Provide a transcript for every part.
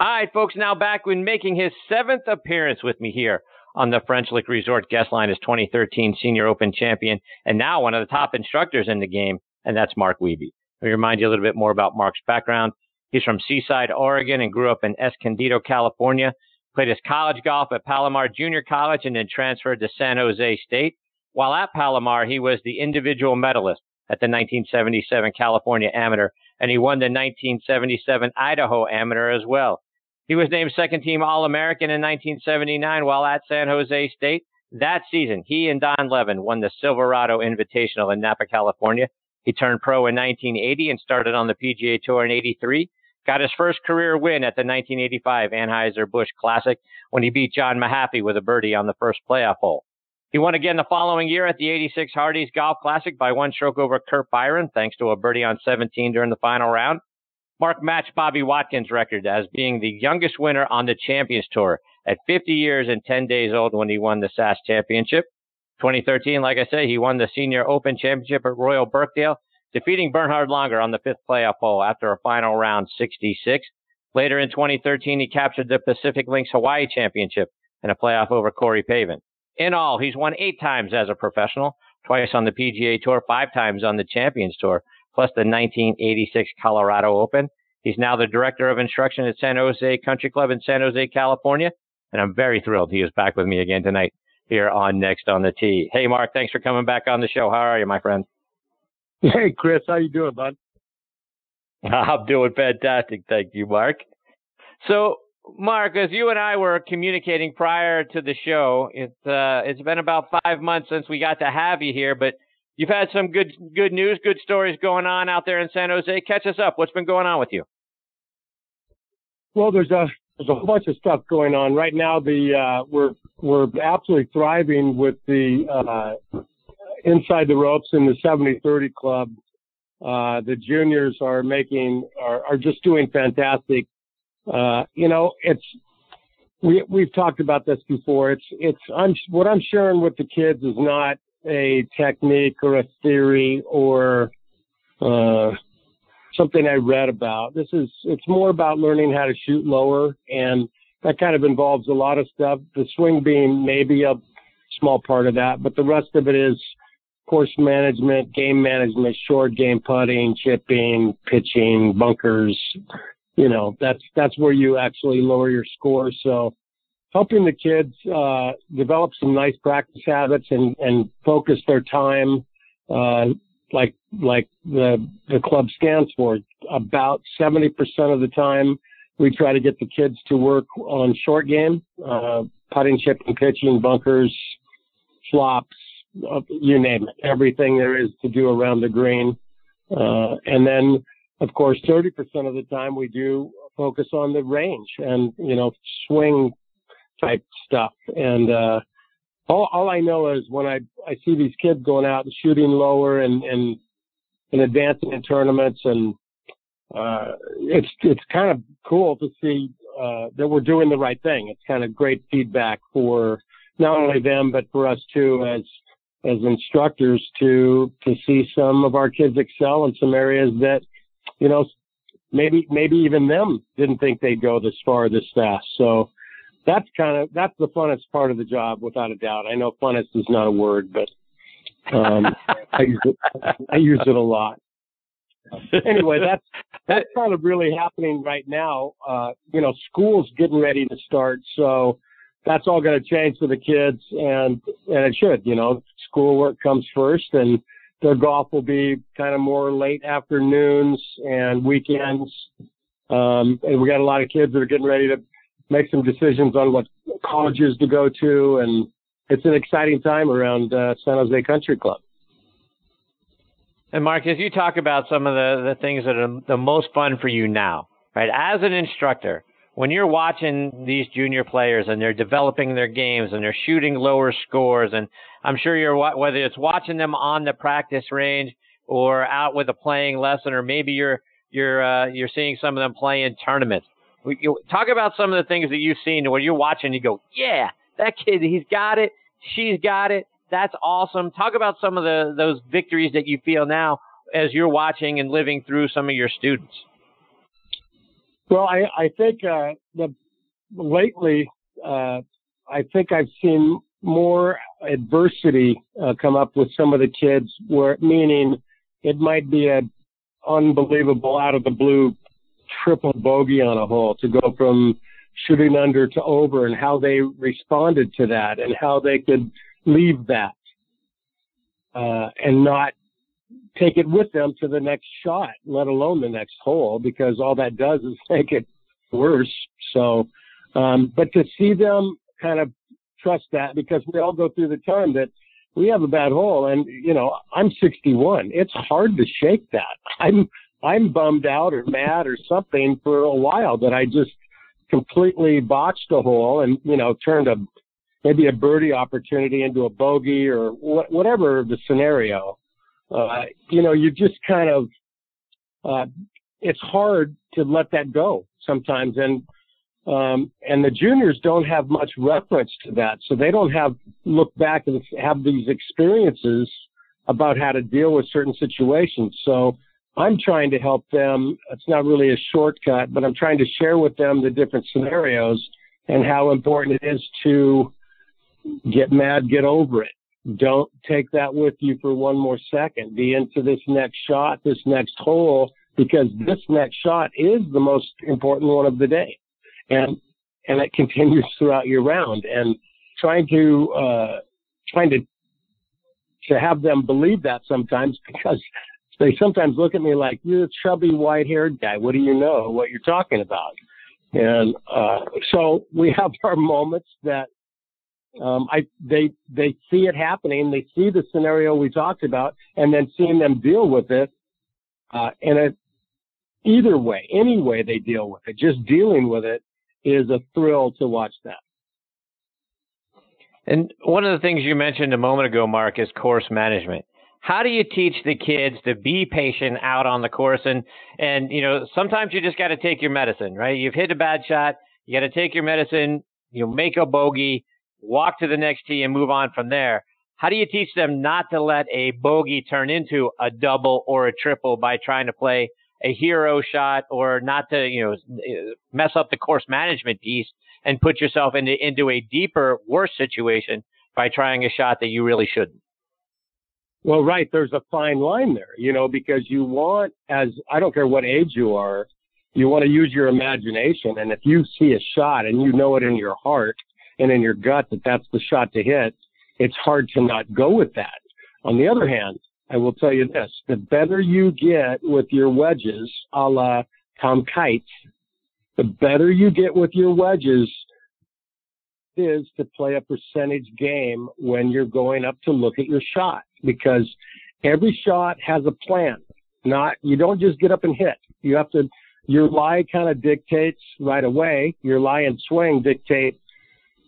All right, folks, now back when making his seventh appearance with me here on the French Lick Resort guest line is 2013 Senior Open champion and now one of the top instructors in the game, and that's Mark Wiebe. Let me remind you a little bit more about Mark's background. He's from Seaside, Oregon, and grew up in Escondido, California. Played his college golf at Palomar Junior College and then transferred to San Jose State. While at Palomar, he was the individual medalist at the 1977 California Amateur, and he won the 1977 Idaho Amateur as well. He was named second team All American in 1979 while at San Jose State. That season, he and Don Levin won the Silverado Invitational in Napa, California. He turned pro in 1980 and started on the PGA Tour in 83. Got his first career win at the 1985 Anheuser-Busch Classic when he beat John Mahaffey with a birdie on the first playoff hole. He won again the following year at the 86 Hardee's Golf Classic by one stroke over Curt Byrum, thanks to a birdie on 17 during the final round. Mark matched Bobby Wadkins' record as being the youngest winner on the Champions Tour at 50 years and 10 days old when he won the SAS Championship. 2013, like I say, he won the Senior Open Championship at Royal Birkdale, defeating Bernhard Langer on the fifth playoff hole after a final round 66. Later in 2013, he captured the Pacific Links Hawaii Championship in a playoff over Corey Pavin. In all, he's won eight times as a professional, twice on the PGA Tour, five times on the Champions Tour, plus the 1986 Colorado Open. He's now the director of instruction at San Jose Country Club in San Jose, California. And I'm very thrilled he is back with me again tonight here on Next on the Tee. Hey, Mark, thanks for coming back on the show. How are you, my friend? Hey, Chris, how you doing, bud? I'm doing fantastic. Thank you, Mark. So, Mark, as you and I were communicating prior to the show, it's uh, it's been about five months since we got to have you here, but you've had some good good news, good stories going on out there in San Jose. Catch us up. What's been going on with you? Well, there's a there's a whole bunch of stuff going on right now. The uh, we're we're absolutely thriving with the uh, inside the ropes in the 70-30 club. Uh, the juniors are making are, are just doing fantastic. Uh, you know, it's we we've talked about this before. It's it's I'm what I'm sharing with the kids is not a technique or a theory or uh, something I read about. This is it's more about learning how to shoot lower, and that kind of involves a lot of stuff. The swing being maybe a small part of that, but the rest of it is course management, game management, short game putting, chipping, pitching, bunkers. You know, that's that's where you actually lower your score. So helping the kids uh, develop some nice practice habits and, and focus their time, uh, like like the the club stands for. About seventy percent of the time, we try to get the kids to work on short game, uh, putting, chipping, pitching, bunkers, flops, uh, you name it, everything there is to do around the green. Uh, and then, of course, 30% of the time we do focus on the range and, you know, swing type stuff. And, uh, all, all I know is when I, I see these kids going out and shooting lower and, and, and advancing in tournaments and, uh, it's, it's kind of cool to see, uh, that we're doing the right thing. It's kind of great feedback for not only them, but for us too, as, as instructors to, to see some of our kids excel in some areas that, you know, maybe, maybe even them didn't think they'd go this far this fast. So, that's kind of that's the funnest part of the job, without a doubt. I know funnest is not a word, but um, I use it. I use it a lot. Anyway, that's that's kind of really happening right now. Uh, you know, school's getting ready to start, so that's all going to change for the kids, and and it should. You know, schoolwork comes first, and their golf will be kind of more late afternoons and weekends. Um, and we got a lot of kids that are getting ready to make some decisions on what colleges to go to, and it's an exciting time around uh, San Jose Country Club. And Mark, as you talk about some of the, the things that are the most fun for you now, right? As an instructor, when you're watching these junior players and they're developing their games and they're shooting lower scores, and I'm sure you're whether it's watching them on the practice range or out with a playing lesson, or maybe you're you're uh, you're seeing some of them play in tournaments you, talk about some of the things that you've seen where you're watching, you go, yeah, that kid, he's got it, she's got it, that's awesome. Talk about some of the those victories that you feel now as you're watching and living through some of your students. Well, I, I think uh, the lately, uh, I think I've seen more adversity uh, come up with some of the kids, where meaning it might be a unbelievable out of the blue triple bogey on a hole to go from shooting under to over, and how they responded to that, and how they could leave that uh, and not take it with them to the next shot, let alone the next hole, because all that does is make it worse. So, um, but to see them kind of trust that, because we all go through the time that we have a bad hole, and you know, I'm 61. It's hard to shake that. I'm I'm bummed out or mad or something for a while that I just completely botched a hole and you know turned a maybe a birdie opportunity into a bogey or wh- whatever the scenario uh, you know, you just kind of, uh, it's hard to let that go sometimes. And, um, and the juniors don't have much reference to that. So they don't have, look back and have these experiences about how to deal with certain situations. So I'm trying to help them. It's not really a shortcut, but I'm trying to share with them the different scenarios and how important it is to get mad, get over it. Don't take that with you for one more second. Be into this next shot, this next hole, because this next shot is the most important one of the day. And, and it continues throughout your round and trying to, uh, trying to, to have them believe that sometimes because they sometimes look at me like, you're a chubby white haired guy. What do you know what you're talking about? And, uh, so we have our moments that um, I they they see it happening, they see the scenario we talked about, and then seeing them deal with it. Uh, and it, either way, any way they deal with it, just dealing with it is a thrill to watch that. And one of the things you mentioned a moment ago, Mark, is course management. How do you teach the kids to be patient out on the course? And and you know sometimes you just got to take your medicine, right? You've hit a bad shot, you got to take your medicine. You make a bogey walk to the next tee and move on from there. How do you teach them not to let a bogey turn into a double or a triple by trying to play a hero shot or not to, you know, mess up the course management piece and put yourself into, into a deeper, worse situation by trying a shot that you really shouldn't? Well, right. There's a fine line there, you know, because you want, as I don't care what age you are, you want to use your imagination. And if you see a shot and you know it in your heart, and in your gut that that's the shot to hit, it's hard to not go with that. On the other hand, I will tell you this, the better you get with your wedges, a la Tom Kite, the better you get with your wedges is to play a percentage game when you're going up to look at your shot because every shot has a plan. Not, you don't just get up and hit. You have to, your lie kind of dictates right away. Your lie and swing dictate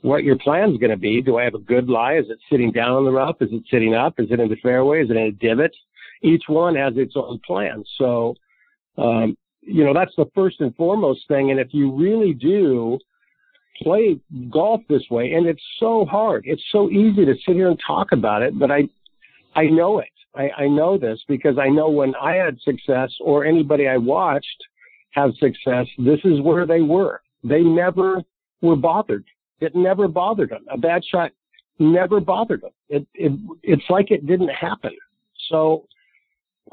what your plan is going to be. Do I have a good lie? Is it sitting down on the rough? Is it sitting up? Is it in the fairway? Is it in a divot? Each one has its own plan. So, um, you know, that's the first and foremost thing. And if you really do play golf this way, and it's so hard, it's so easy to sit here and talk about it, but I, I know it. I, I know this because I know when I had success or anybody I watched have success, this is where they were. They never were bothered it never bothered them. A bad shot never bothered them. It, it, it's like it didn't happen. So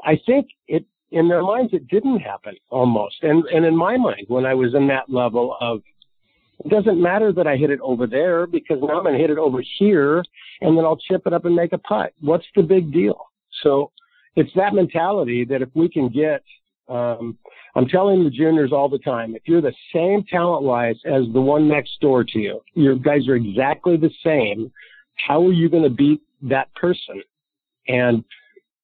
I think it, in their minds, it didn't happen almost. And, and in my mind, when I was in that level of, it doesn't matter that I hit it over there because now I'm going to hit it over here and then I'll chip it up and make a putt. What's the big deal? So it's that mentality that if we can get, um, I'm telling the juniors all the time, if you're the same talent wise as the one next door to you, your guys are exactly the same. How are you going to beat that person? And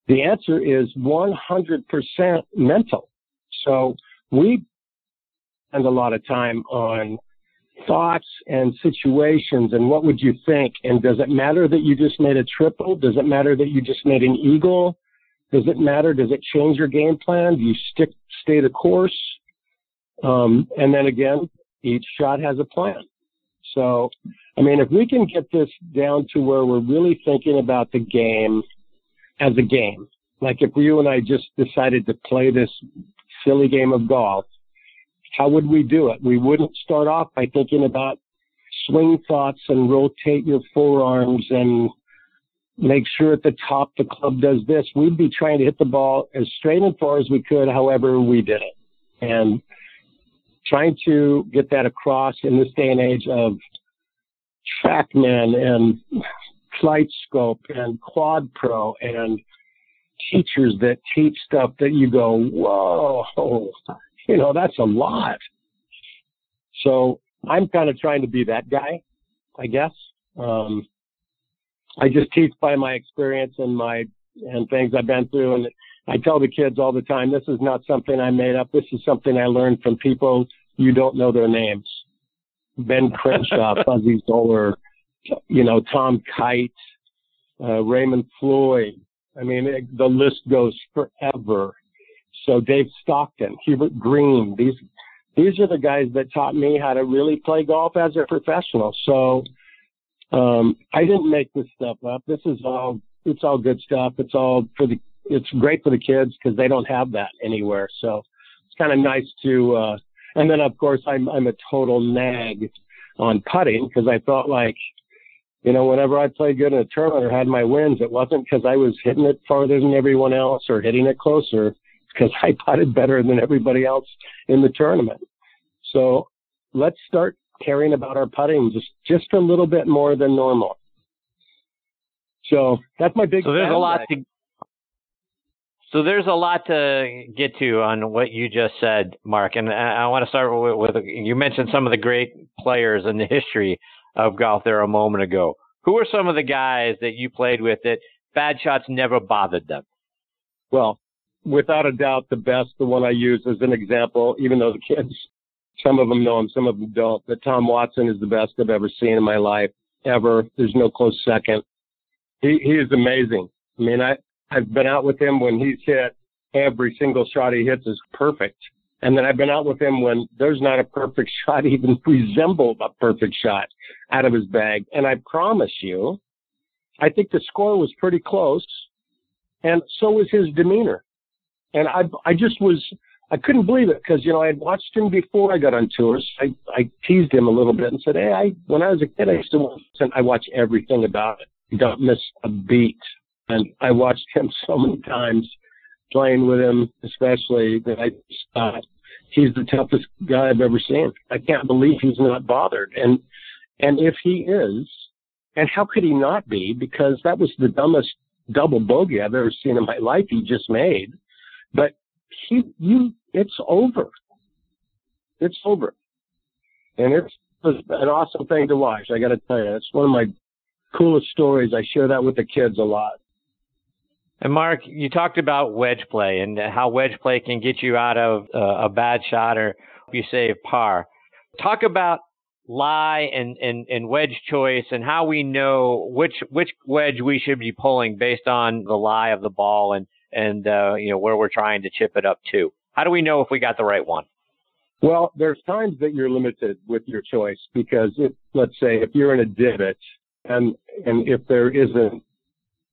the answer is 100% mental. So we spend a lot of time on thoughts and situations and what would you think? And does it matter that you just made a triple? Does it matter that you just made an eagle? Does it matter? Does it change your game plan? Do you stick, stay the course? Um, and then again, each shot has a plan. So, I mean, if we can get this down to where we're really thinking about the game as a game, like if you and I just decided to play this silly game of golf, how would we do it? We wouldn't start off by thinking about swing thoughts and rotate your forearms and make sure at the top the club does this. We'd be trying to hit the ball as straight and far as we could, however we did it. And trying to get that across in this day and age of TrackMan and Flight Scope and Quad Pro and teachers that teach stuff that you go, whoa, you know, that's a lot. So I'm kind of trying to be that guy, I guess. Um, I just teach by my experience and my and things I've been through, and I tell the kids all the time, this is not something I made up. This is something I learned from people you don't know their names. Ben Crenshaw, Fuzzy Zoeller, you know, Tom Kite, uh, Raymond Floyd. I mean, it, the list goes forever. So Dave Stockton, Hubert Green, these these are the guys that taught me how to really play golf as a professional. So um, I didn't make this stuff up. This is all it's all good stuff. It's all for the it's great for the kids because they don't have that anywhere. So it's kind of nice to. Uh, and then of course I'm I'm a total nag on putting because I felt like you know, whenever I played good in a tournament or had my wins, it wasn't because I was hitting it farther than everyone else or hitting it closer because I putted better than everybody else in the tournament. So let's start caring about our putting just, just a little bit more than normal. So that's my big. So there's a lot to. So there's a lot to get to on what you just said, Mark, and I want to start with, with you mentioned some of the great players in the history of golf there a moment ago. Who are some of the guys that you played with that bad shots never bothered them? Well, without a doubt, the best, the one I use as an example, even though the kids, some of them know him, some of them don't, but Tom Watson is the best I've ever seen in my life, ever. There's no close second. He, he is amazing. I mean, I, I've been out with him when he's hit every single shot he hits is perfect. And then I've been out with him when there's not a perfect shot even resembled a perfect shot out of his bag. And I promise you, I think the score was pretty close. And so was his demeanor. And I, I just was, I couldn't believe it because, you know, I had watched him before I got on tours. I, I teased him a little bit and said, Hey, I, when I was a kid, I used to watch, and I watch everything about it. Don't miss a beat. And I watched him so many times playing with him, especially that I just thought, he's the toughest guy I've ever seen. I can't believe he's not bothered. And, and if he is, and how could he not be? Because that was the dumbest double bogey I've ever seen in my life he just made. But he, you, it's over. It's over. And it's an awesome thing to watch. I got to tell you, it's one of my coolest stories. I share that with the kids a lot. And Mark, you talked about wedge play and how wedge play can get you out of uh, a bad shot or you save par. Talk about lie and, and, and wedge choice and how we know which which wedge we should be pulling based on the lie of the ball and and uh, you know where we're trying to chip it up to. How do we know if we got the right one? Well, there's times that you're limited with your choice because if, let's say if you're in a divot and and if there isn't an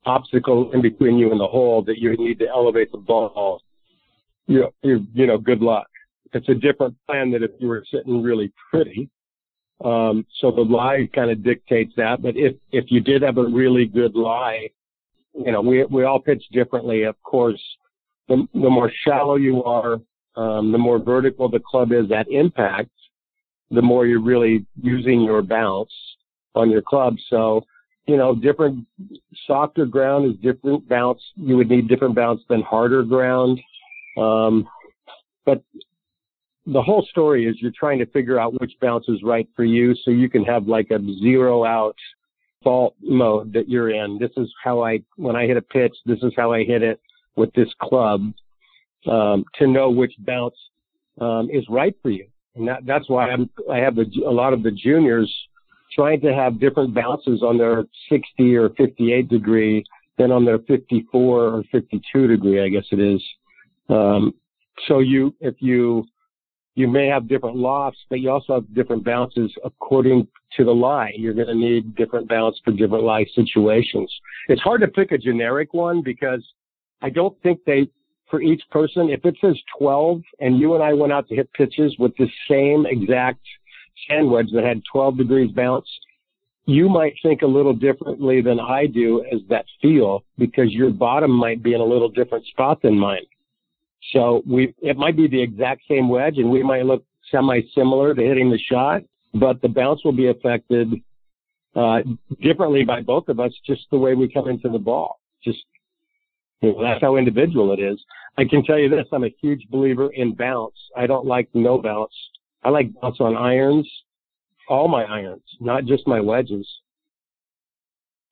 obstacle in between you and the hole that you need to elevate the ball, you you, you know, good luck. It's a different plan than if you were sitting really pretty. Um, so the lie kind of dictates that. But if, if you did have a really good lie, you know, we, we all pitch differently. Of course, the, the more shallow you are, um, the more vertical the club is at impact, the more you're really using your bounce on your club. So you know, different softer ground is different bounce. You would need different bounce than harder ground. Um, but the whole story is you're trying to figure out which bounce is right for you so you can have like a zero out fault mode that you're in. This is how I, when I hit a pitch, this is how I hit it with this club, um, to know which bounce, um, is right for you. And that, that's why I'm, I have a, a lot of the juniors trying to have different bounces on their 60 or 58 degree than on their 54 or 52 degree, I guess it is. Um, so you, if you, you may have different lofts, but you also have different bounces according to the lie. You're going to need different bounce for different lie situations. It's hard to pick a generic one because I don't think they for each person. If it says 12 and you and I went out to hit pitches with the same exact sand wedge that had 12 degrees bounce, you might think a little differently than I do as that feel because your bottom might be in a little different spot than mine. So we, it might be the exact same wedge and we might look semi similar to hitting the shot, but the bounce will be affected, uh, differently by both of us, just the way we come into the ball. Just, you know, that's how individual it is. I can tell you this, I'm a huge believer in bounce. I don't like no bounce. I like bounce on irons, all my irons, not just my wedges.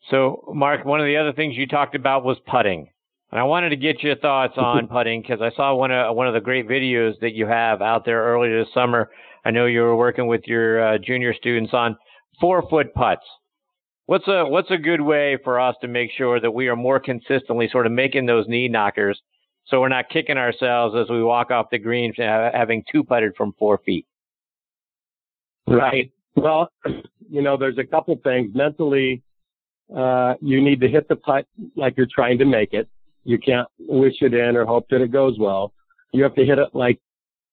So, Mark, one of the other things you talked about was putting. And I wanted to get your thoughts on putting because I saw one of one of the great videos that you have out there earlier this summer. I know you were working with your uh, junior students on four foot putts. What's a what's a good way for us to make sure that we are more consistently sort of making those knee knockers, so we're not kicking ourselves as we walk off the green having two putted from four feet. Right. Well, you know, there's a couple things mentally. Uh, you need to hit the putt like you're trying to make it. You can't wish it in or hope that it goes well. You have to hit it like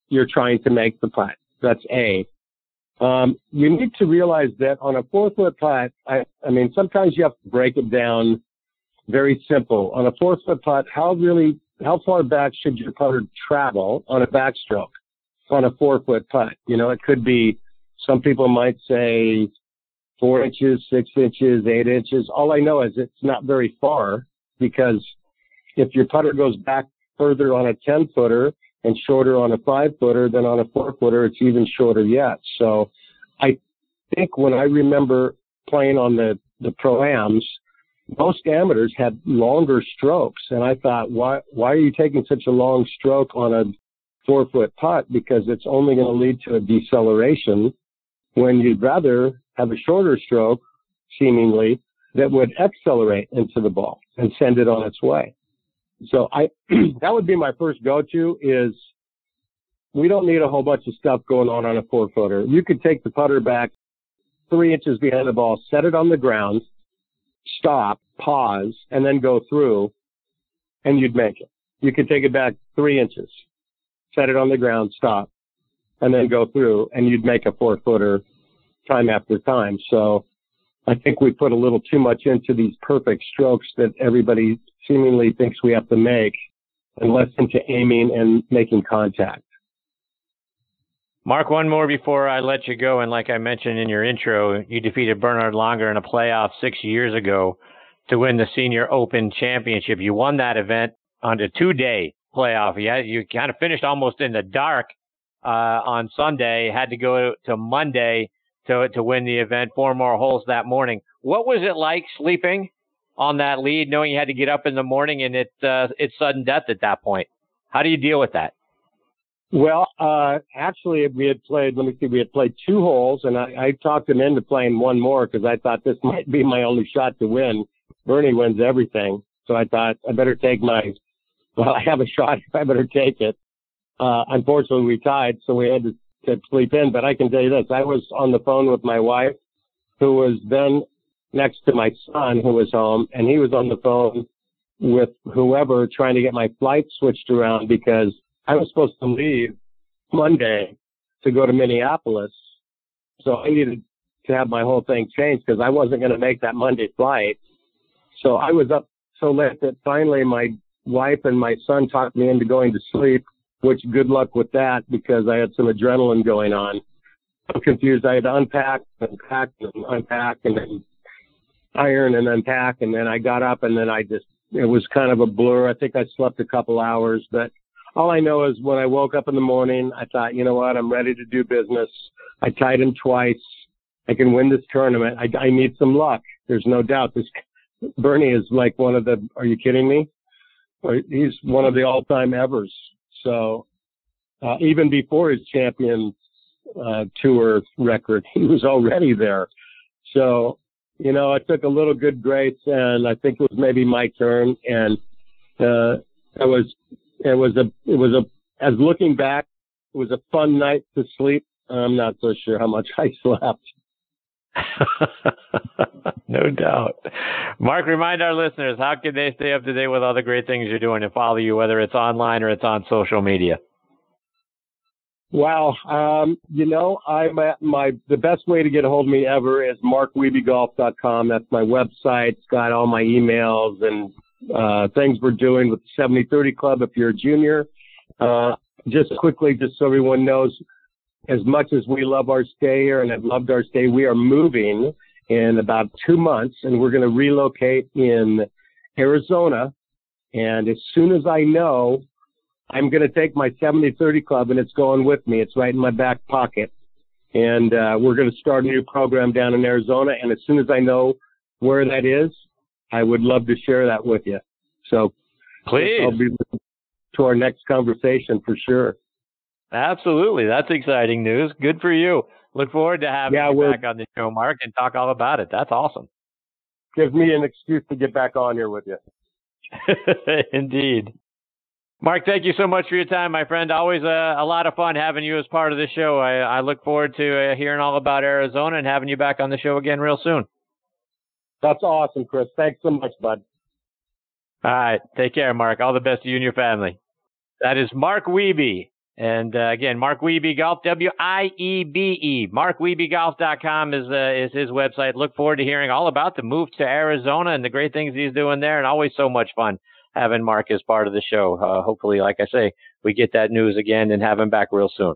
you're trying to make the putt. That's A. Um, you need to realize that on a four foot putt, I, I mean, sometimes you have to break it down very simple. On a four foot putt, how really, how far back should your putter travel on a backstroke on a four foot putt? You know, it could be, some people might say four inches, six inches, eight inches. All I know is it's not very far because if your putter goes back further on a 10 footer and shorter on a five footer than on a four footer, it's even shorter yet. So I think when I remember playing on the, the pro-ams, most amateurs had longer strokes. And I thought, why, why are you taking such a long stroke on a four foot putt? Because it's only going to lead to a deceleration when you'd rather have a shorter stroke, seemingly, that would accelerate into the ball and send it on its way. So I, that would be my first go-to is we don't need a whole bunch of stuff going on on a four footer. You could take the putter back three inches behind the ball, set it on the ground, stop, pause, and then go through and you'd make it. You could take it back three inches, set it on the ground, stop, and then go through and you'd make a four footer time after time. So I think we put a little too much into these perfect strokes that everybody seemingly thinks we have to make and less into aiming and making contact. Mark, one more before I let you go. And like I mentioned in your intro, you defeated Bernhard Langer in a playoff six years ago to win the Senior Open Championship. You won that event on a two day playoff. You, you kind of finished almost in the dark uh, on Sunday, had to go to Monday to, to win the event, four more holes that morning. What was it like sleeping on that lead, knowing you had to get up in the morning and it uh, it's sudden death at that point. How do you deal with that? Well, uh, actually, we had played. Let me see. We had played two holes, and I, I talked him into playing one more because I thought this might be my only shot to win. Bernie wins everything, so I thought I better take my. Well, I have a shot. I better take it. Uh, unfortunately, we tied, so we had to, to sleep in. But I can tell you this: I was on the phone with my wife, who was then next to my son who was home and he was on the phone with whoever trying to get my flight switched around because I was supposed to leave Monday to go to Minneapolis. So I needed to have my whole thing changed because I wasn't going to make that Monday flight. So I was up so late that finally my wife and my son talked me into going to sleep, which good luck with that because I had some adrenaline going on. I'm confused. I had to unpack and pack and unpack and then iron and unpack. And then I got up and then I just, it was kind of a blur. I think I slept a couple hours, but all I know is when I woke up in the morning, I thought, you know what? I'm ready to do business. I tied him twice. I can win this tournament. I, I need some luck. There's no doubt. This Bernie is like one of the, are you kidding me? He's one of the all time evers. So, uh, even before his champion, uh, tour record, he was already there. So you know, I took a little good grace and I think it was maybe my turn and, uh, it was, it was a, it was a, as looking back, it was a fun night to sleep. I'm not so sure how much I slept. no doubt. Mark, remind our listeners how can they stay up to date with all the great things you're doing and follow you, whether it's online or it's on social media? Wow. Um, you know, I'm at my, the best way to get a hold of me ever is markwiebegolf.com. That's my website. It's got all my emails and, uh, things we're doing with the 7030 club if you're a junior. Uh, just quickly, just so everyone knows, as much as we love our stay here and have loved our stay, we are moving in about two months and we're going to relocate in Arizona. And as soon as I know I'm going to take my 70-30 club and it's going with me. It's right in my back pocket. And, uh, we're going to start a new program down in Arizona. And as soon as I know where that is, I would love to share that with you. So please, I'll be to our next conversation for sure. Absolutely. That's exciting news. Good for you. Look forward to having yeah, you back on the show, Mark, and talk all about it. That's awesome. Gives me an excuse to get back on here with you. Indeed. Mark, thank you so much for your time, my friend. Always a, a lot of fun having you as part of the show. I, I look forward to uh, hearing all about Arizona and having you back on the show again real soon. That's awesome, Chris. Thanks so much, bud. All right. Take care, Mark. All the best to you and your family. That is Mark Wiebe. And uh, again, Mark Wiebe Golf, W I E B E. MarkWiebeGolf.com is, uh, is his website. Look forward to hearing all about the move to Arizona and the great things he's doing there, and always so much fun having Mark as part of the show. Uh, hopefully, like I say, we get that news again and have him back real soon.